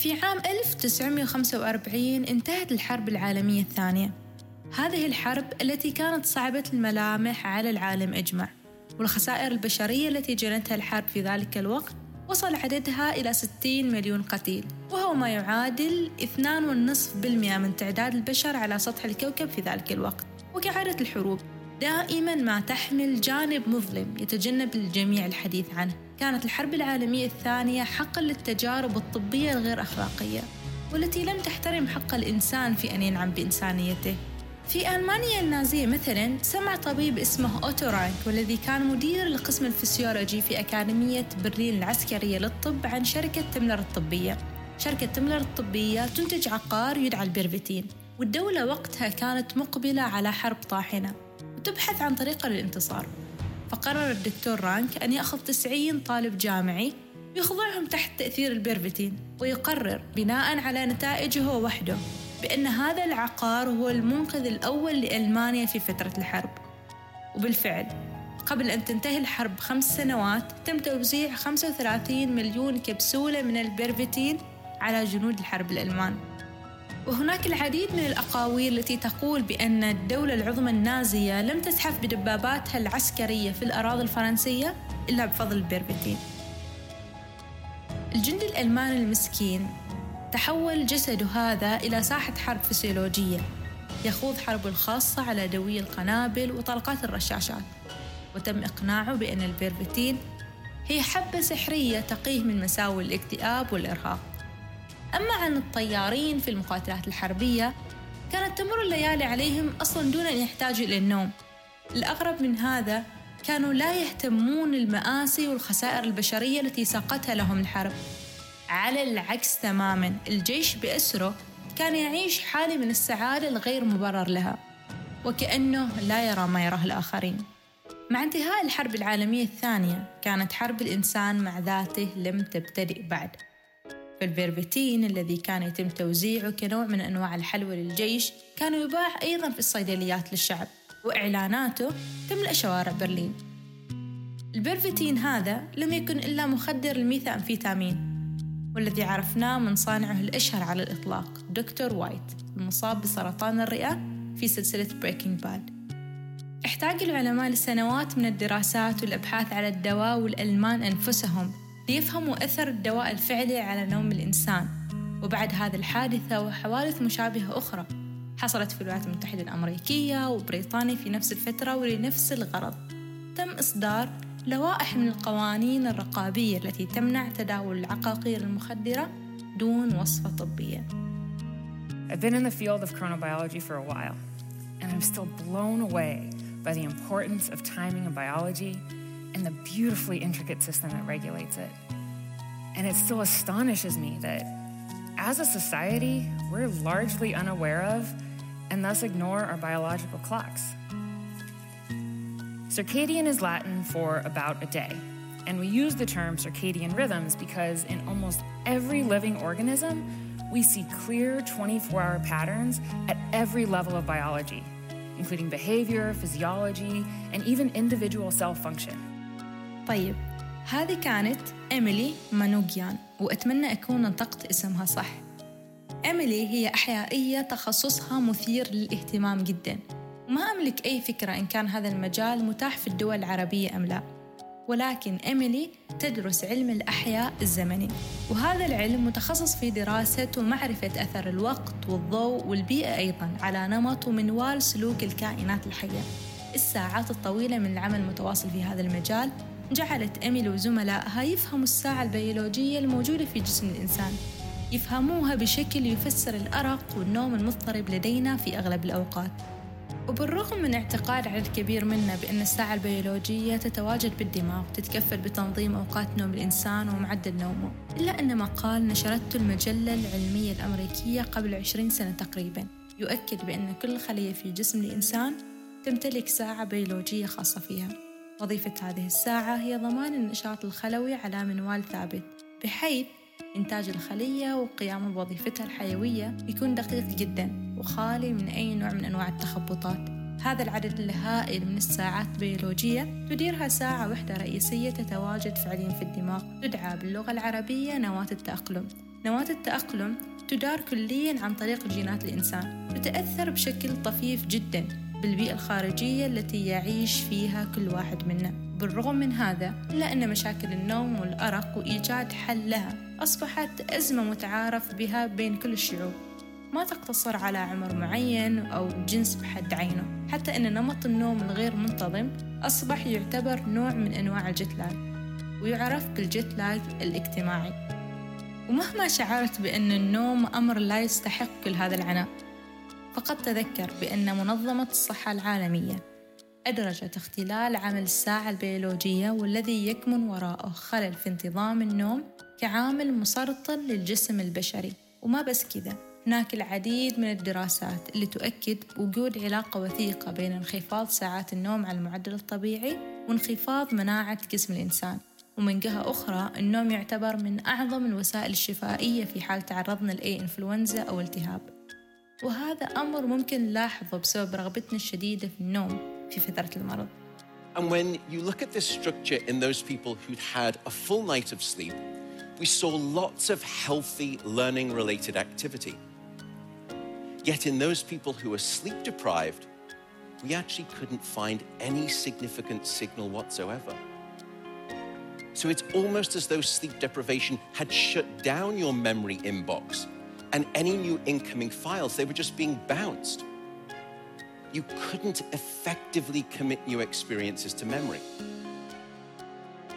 في عام 1945 انتهت الحرب العالمية الثانية. هذه الحرب التي كانت صعبة الملامح على العالم أجمع والخسائر البشرية التي جنتها الحرب في ذلك الوقت وصل عددها إلى 60 مليون قتيل وهو ما يعادل 2.5% من تعداد البشر على سطح الكوكب في ذلك الوقت وكعادة الحروب. دائما ما تحمل جانب مظلم يتجنب الجميع الحديث عنه. كانت الحرب العالمية الثانية حقا للتجارب الطبية الغير أخلاقية والتي لم تحترم حق الإنسان في أن ينعم بإنسانيته. في ألمانيا النازية مثلا سمع طبيب اسمه أوتو رانك والذي كان مدير القسم الفسيولوجي في أكاديمية برلين العسكرية للطب عن شركة تملر الطبية. شركة تملر الطبية تنتج عقار يدعى البيرفيتين والدولة وقتها كانت مقبلة على حرب طاحنة. وتبحث عن طريقة للانتصار. فقرر الدكتور رانك أن يأخذ 90 طالب جامعي ويخضعهم تحت تأثير البيرفيتين ويقرر بناء على نتائجه وحده بأن هذا العقار هو المنقذ الأول لألمانيا في فترة الحرب. وبالفعل قبل أن تنتهي الحرب بخمس سنوات تم توزيع 35 مليون كبسولة من البيرفيتين على جنود الحرب الألمان. وهناك العديد من الأقاويل التي تقول بأن الدولة العظمى النازية لم تزحف بدباباتها العسكرية في الأراضي الفرنسية إلا بفضل البيربتين الجندي الألماني المسكين تحول جسده هذا إلى ساحة حرب فسيولوجية يخوض حرب الخاصة على دوي القنابل وطلقات الرشاشات وتم إقناعه بأن البيربتين هي حبة سحرية تقيه من مساوئ الاكتئاب والإرهاق. أما عن الطيارين في المقاتلات الحربية كانت تمر الليالي عليهم أصلا دون أن يحتاجوا إلى النوم. الأغرب من هذا كانوا لا يهتمون المآسي والخسائر البشرية التي ساقتها لهم الحرب. على العكس تماما الجيش بأسره كان يعيش حالة من السعادة الغير مبرر لها وكأنه لا يرى ما يراه الآخرين. مع انتهاء الحرب العالمية الثانية كانت حرب الإنسان مع ذاته لم تبتدئ بعد. فالبرفتين الذي كان يتم توزيعه كنوع من أنواع الحلوى للجيش كان يباع أيضا في الصيدليات للشعب وإعلاناته تملأ شوارع برلين. البرفتين هذا لم يكن إلا مخدر الميثامفيتامين والذي عرفناه من صانعه الأشهر على الإطلاق دكتور وايت المصاب بسرطان الرئة في سلسلة Breaking Bad. احتاج العلماء لسنوات من الدراسات والأبحاث على الدواء والألمان أنفسهم. ليفهموا أثر الدواء الفعلي على نوم الإنسان. وبعد هذه الحادثة وحوادث مشابهة أخرى حصلت في الولايات المتحدة الأمريكية وبريطانيا في نفس الفترة ولنفس الغرض. تم إصدار لوائح من القوانين الرقابية التي تمنع تداول العقاقير المخدرة دون وصفة طبية. I've been in the field of chronobiology for a while, and I'm still blown away by the importance of timing in biology and the beautifully intricate system that regulates it. And it still astonishes me that as a society, we're largely unaware of and thus ignore our biological clocks. Circadian is Latin for about a day, and we use the term circadian rhythms because in almost every living organism, we see clear 24 hour patterns at every level of biology, including behavior, physiology, and even individual cell function. طيب هذه كانت إيميلي مانوجيان وأتمنى أكون نطقت اسمها صح. إيميلي هي أحيائية تخصصها مثير للاهتمام جدا. وما أملك أي فكرة إن كان هذا المجال متاح في الدول العربية أم لا. ولكن إيميلي تدرس علم الأحياء الزمني. وهذا العلم متخصص في دراسة ومعرفة أثر الوقت والضوء والبيئة أيضا على نمط ومنوال سلوك الكائنات الحية. الساعات الطويلة من العمل المتواصل في هذا المجال جعلت إيميل وزملائها يفهموا الساعة البيولوجية الموجودة في جسم الإنسان. يفهموها بشكل يفسر الأرق والنوم المضطرب لدينا في أغلب الأوقات. وبالرغم من اعتقاد عدد كبير منا بأن الساعة البيولوجية تتواجد بالدماغ وتتكفل بتنظيم أوقات نوم الإنسان ومعدل نومه إلا أن مقال نشرته المجلة العلمية الأمريكية قبل عشرين سنة تقريبا يؤكد بأن كل خلية في جسم الإنسان تمتلك ساعة بيولوجية خاصة فيها. وظيفة هذه الساعة هي ضمان النشاط الخلوي على منوال ثابت بحيث إنتاج الخلية وقيامه بوظيفتها الحيوية يكون دقيق جدا وخالي من أي نوع من أنواع التخبطات. هذا العدد الهائل من الساعات البيولوجية تديرها ساعة وحدة رئيسية تتواجد فعليا في الدماغ تدعى باللغة العربية نواة التأقلم. نواة التأقلم تدار كليا عن طريق جينات الإنسان تتأثر بشكل طفيف جدا. بالبيئة الخارجية التي يعيش فيها كل واحد منا. بالرغم من هذا إلا أن مشاكل النوم والأرق وإيجاد حل لها أصبحت أزمة متعارف بها بين كل الشعوب. ما تقتصر على عمر معين أو جنس بحد عينه. حتى أن نمط النوم الغير منتظم أصبح يعتبر نوع من أنواع الجيت لاج ويعرف بالجيت لاج الاجتماعي. ومهما شعرت بأن النوم أمر لا يستحق كل هذا العناء فقد تذكر بأن منظمة الصحة العالمية أدرجت اختلال عمل الساعة البيولوجية والذي يكمن وراءه خلل في انتظام النوم كعامل مسرطن للجسم البشري. وما بس كذا هناك العديد من الدراسات اللي تؤكد وجود علاقة وثيقة بين انخفاض ساعات النوم على المعدل الطبيعي وانخفاض مناعة جسم الإنسان. ومن جهة أخرى النوم يعتبر من أعظم الوسائل الشفائية في حال تعرضنا لأي إنفلونزا أو التهاب. وهذا أمر ممكن نلاحظه بسبب رغبتنا الشديدة في النوم في فترة المرض And when you look at this structure in those people who'd had a full night of sleep, we saw lots of healthy learning related activity. Yet in those people who were sleep deprived, we actually couldn't find any significant signal whatsoever. So it's almost as though sleep deprivation had shut down your memory inbox and any new incoming files, they were just being bounced. You couldn't effectively commit new experiences to memory.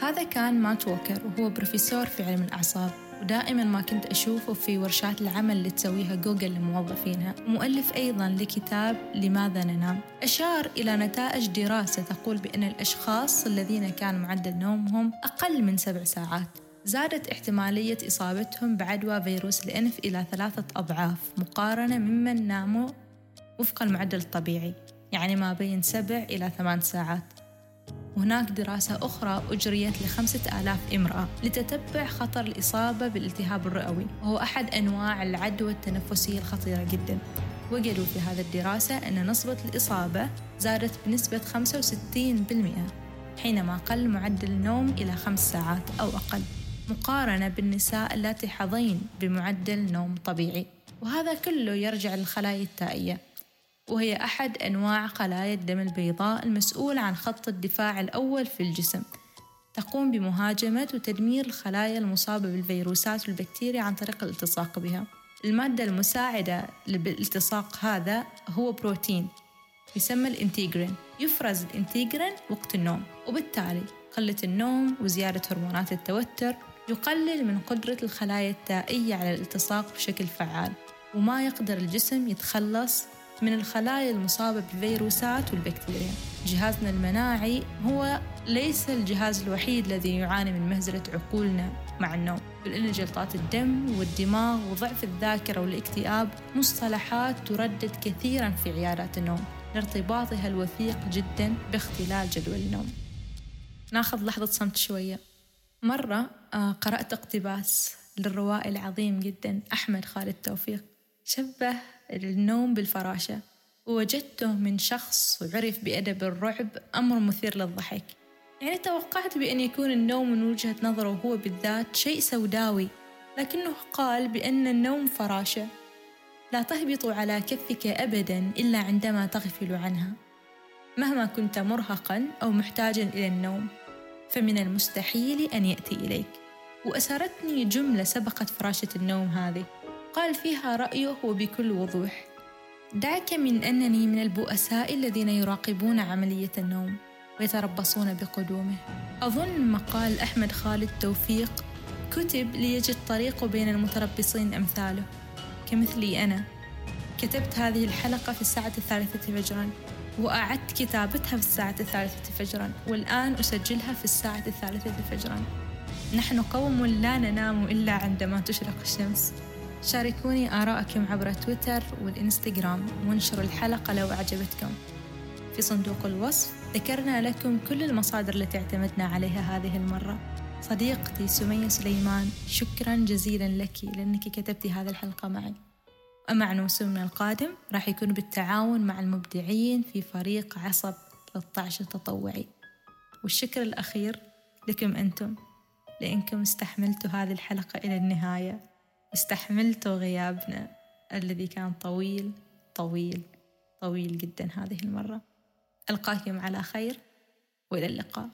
هذا كان مات ووكر وهو بروفيسور في علم الأعصاب ودائما ما كنت أشوفه في ورشات العمل اللي تسويها جوجل لموظفينها ومؤلف أيضا لكتاب لماذا ننام أشار إلى نتائج دراسة تقول بأن الأشخاص الذين كان معدل نومهم أقل من سبع ساعات زادت احتمالية إصابتهم بعدوى فيروس الأنف إلى ثلاثة أضعاف مقارنة ممن ناموا وفق المعدل الطبيعي يعني ما بين سبع إلى ثمان ساعات. وهناك دراسة أخرى أجريت لخمسة آلاف امرأة لتتبع خطر الإصابة بالالتهاب الرئوي وهو أحد أنواع العدوى التنفسية الخطيرة جدا. وجدوا في هذه الدراسة أن نسبة الإصابة زادت بنسبة 65% حينما قل معدل النوم إلى خمس ساعات أو أقل. مقارنة بالنساء اللاتي حظين بمعدل نوم طبيعي. وهذا كله يرجع للخلايا التائية. وهي أحد أنواع خلايا الدم البيضاء المسؤول عن خط الدفاع الأول في الجسم. تقوم بمهاجمة وتدمير الخلايا المصابة بالفيروسات والبكتيريا عن طريق الالتصاق بها. المادة المساعدة بالالتصاق هذا هو بروتين يسمى الانتيجرين. يفرز الانتيجرين وقت النوم. وبالتالي قلة النوم وزيادة هرمونات التوتر يقلل من قدرة الخلايا التائية على الالتصاق بشكل فعال وما يقدر الجسم يتخلص من الخلايا المصابة بالفيروسات والبكتيريا. جهازنا المناعي هو ليس الجهاز الوحيد الذي يعاني من مهزلة عقولنا مع النوم. بل أن جلطات الدم والدماغ وضعف الذاكرة والاكتئاب مصطلحات تردد كثيرا في عيادات النوم. لارتباطها الوثيق جدا باختلال جدول النوم. ناخذ لحظة صمت شوية. مرة آه، قرأت اقتباس للروائي العظيم جدا أحمد خالد توفيق. شبه النوم بالفراشة. ووجدته من شخص عرف بأدب الرعب أمر مثير للضحك. يعني توقعت بأن يكون النوم من وجهة نظره هو بالذات شيء سوداوي لكنه قال بأن النوم فراشة. لا تهبط على كفك أبدا إلا عندما تغفل عنها. مهما كنت مرهقا أو محتاجا إلى النوم فمن المستحيل أن يأتي إليك. وأسرتني جملة سبقت فراشة النوم هذه. قال فيها رأيه وبكل وضوح. دعك من أنني من البؤساء الذين يراقبون عملية النوم ويتربصون بقدومه. أظن مقال أحمد خالد توفيق كتب ليجد طريقه بين المتربصين أمثاله. كمثلي أنا كتبت هذه الحلقة في الساعة الثالثة فجرا وأعدت كتابتها في الساعة الثالثة فجرا والآن أسجلها في الساعة الثالثة فجرا نحن قوم لا ننام إلا عندما تشرق الشمس. شاركوني آراءكم عبر تويتر والإنستغرام وانشروا الحلقة لو أعجبتكم. في صندوق الوصف ذكرنا لكم كل المصادر التي اعتمدنا عليها هذه المرة. صديقتي سمية سليمان شكرا جزيلا لك لأنك كتبتي هذه الحلقة معي. أما موسمنا القادم راح يكون بالتعاون مع المبدعين في فريق عصب 13 التطوعي. والشكر الأخير لكم أنتم لأنكم استحملتوا هذه الحلقة إلى النهاية. استحملتوا غيابنا الذي كان طويل طويل طويل جدا هذه المرة. ألقاكم على خير وإلى اللقاء.